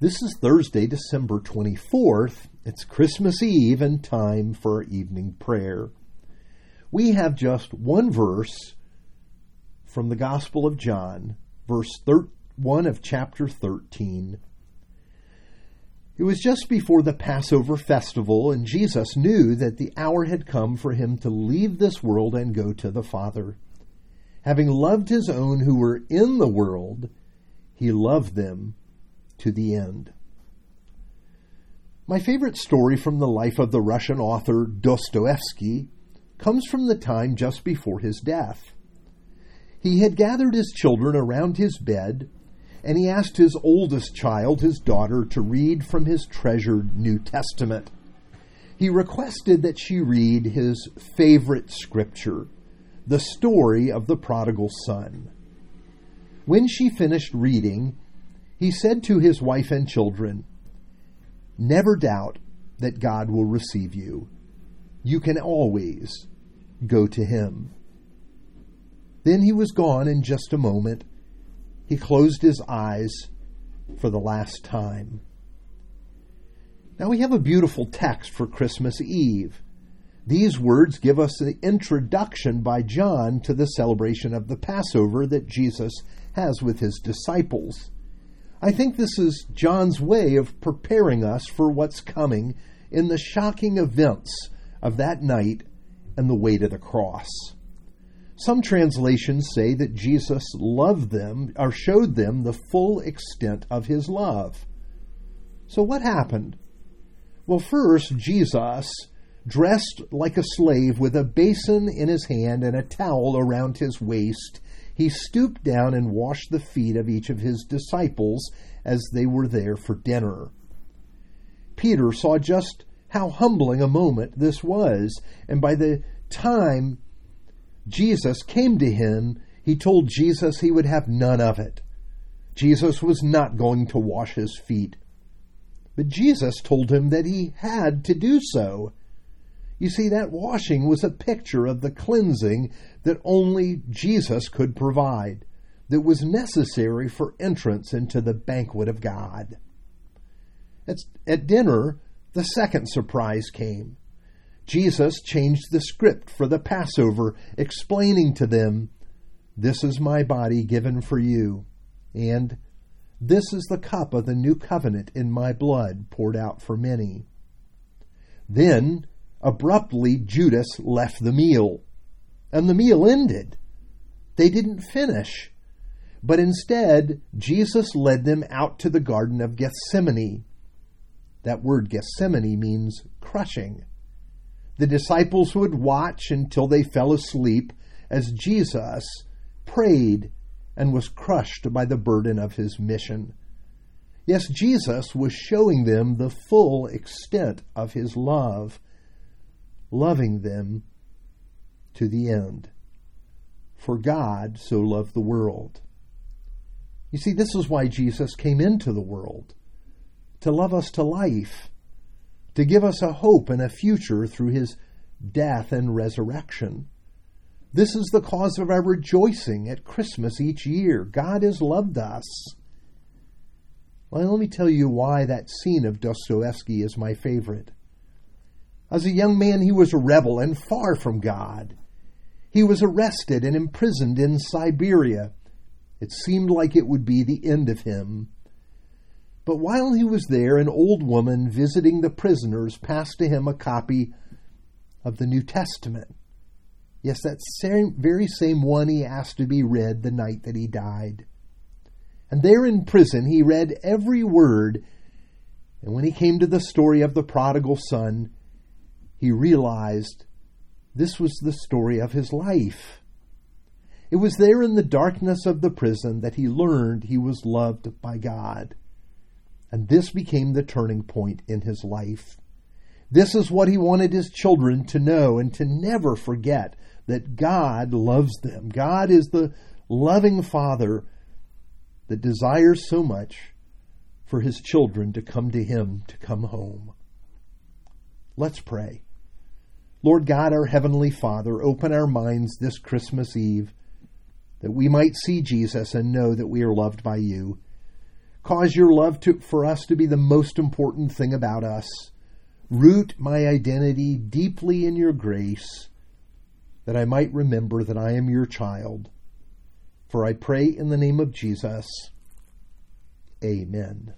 This is Thursday, December 24th. It's Christmas Eve and time for evening prayer. We have just one verse from the Gospel of John, verse 1 of chapter 13. It was just before the Passover festival, and Jesus knew that the hour had come for him to leave this world and go to the Father. Having loved his own who were in the world, he loved them to the end. My favorite story from the life of the Russian author Dostoevsky comes from the time just before his death. He had gathered his children around his bed, and he asked his oldest child, his daughter, to read from his treasured New Testament. He requested that she read his favorite scripture, the story of the prodigal son. When she finished reading, he said to his wife and children, Never doubt that God will receive you. You can always go to him. Then he was gone in just a moment. He closed his eyes for the last time. Now we have a beautiful text for Christmas Eve. These words give us the introduction by John to the celebration of the Passover that Jesus has with his disciples. I think this is John's way of preparing us for what's coming in the shocking events of that night and the way to the cross. Some translations say that Jesus loved them or showed them the full extent of his love. So, what happened? Well, first, Jesus, dressed like a slave with a basin in his hand and a towel around his waist, he stooped down and washed the feet of each of his disciples as they were there for dinner. Peter saw just how humbling a moment this was, and by the time Jesus came to him, he told Jesus he would have none of it. Jesus was not going to wash his feet. But Jesus told him that he had to do so. You see, that washing was a picture of the cleansing that only Jesus could provide, that was necessary for entrance into the banquet of God. At dinner, the second surprise came. Jesus changed the script for the Passover, explaining to them, This is my body given for you, and this is the cup of the new covenant in my blood poured out for many. Then Abruptly, Judas left the meal, and the meal ended. They didn't finish, but instead, Jesus led them out to the Garden of Gethsemane. That word Gethsemane means crushing. The disciples would watch until they fell asleep as Jesus prayed and was crushed by the burden of his mission. Yes, Jesus was showing them the full extent of his love loving them to the end. For God so loved the world. You see, this is why Jesus came into the world to love us to life, to give us a hope and a future through his death and resurrection. This is the cause of our rejoicing at Christmas each year. God has loved us. Well, let me tell you why that scene of Dostoevsky is my favorite. As a young man, he was a rebel and far from God. He was arrested and imprisoned in Siberia. It seemed like it would be the end of him. But while he was there, an old woman visiting the prisoners passed to him a copy of the New Testament. Yes, that same, very same one he asked to be read the night that he died. And there in prison, he read every word. And when he came to the story of the prodigal son, he realized this was the story of his life. It was there in the darkness of the prison that he learned he was loved by God. And this became the turning point in his life. This is what he wanted his children to know and to never forget that God loves them. God is the loving Father that desires so much for his children to come to him, to come home. Let's pray. Lord God, our Heavenly Father, open our minds this Christmas Eve that we might see Jesus and know that we are loved by you. Cause your love to, for us to be the most important thing about us. Root my identity deeply in your grace, that I might remember that I am your child. For I pray in the name of Jesus. Amen.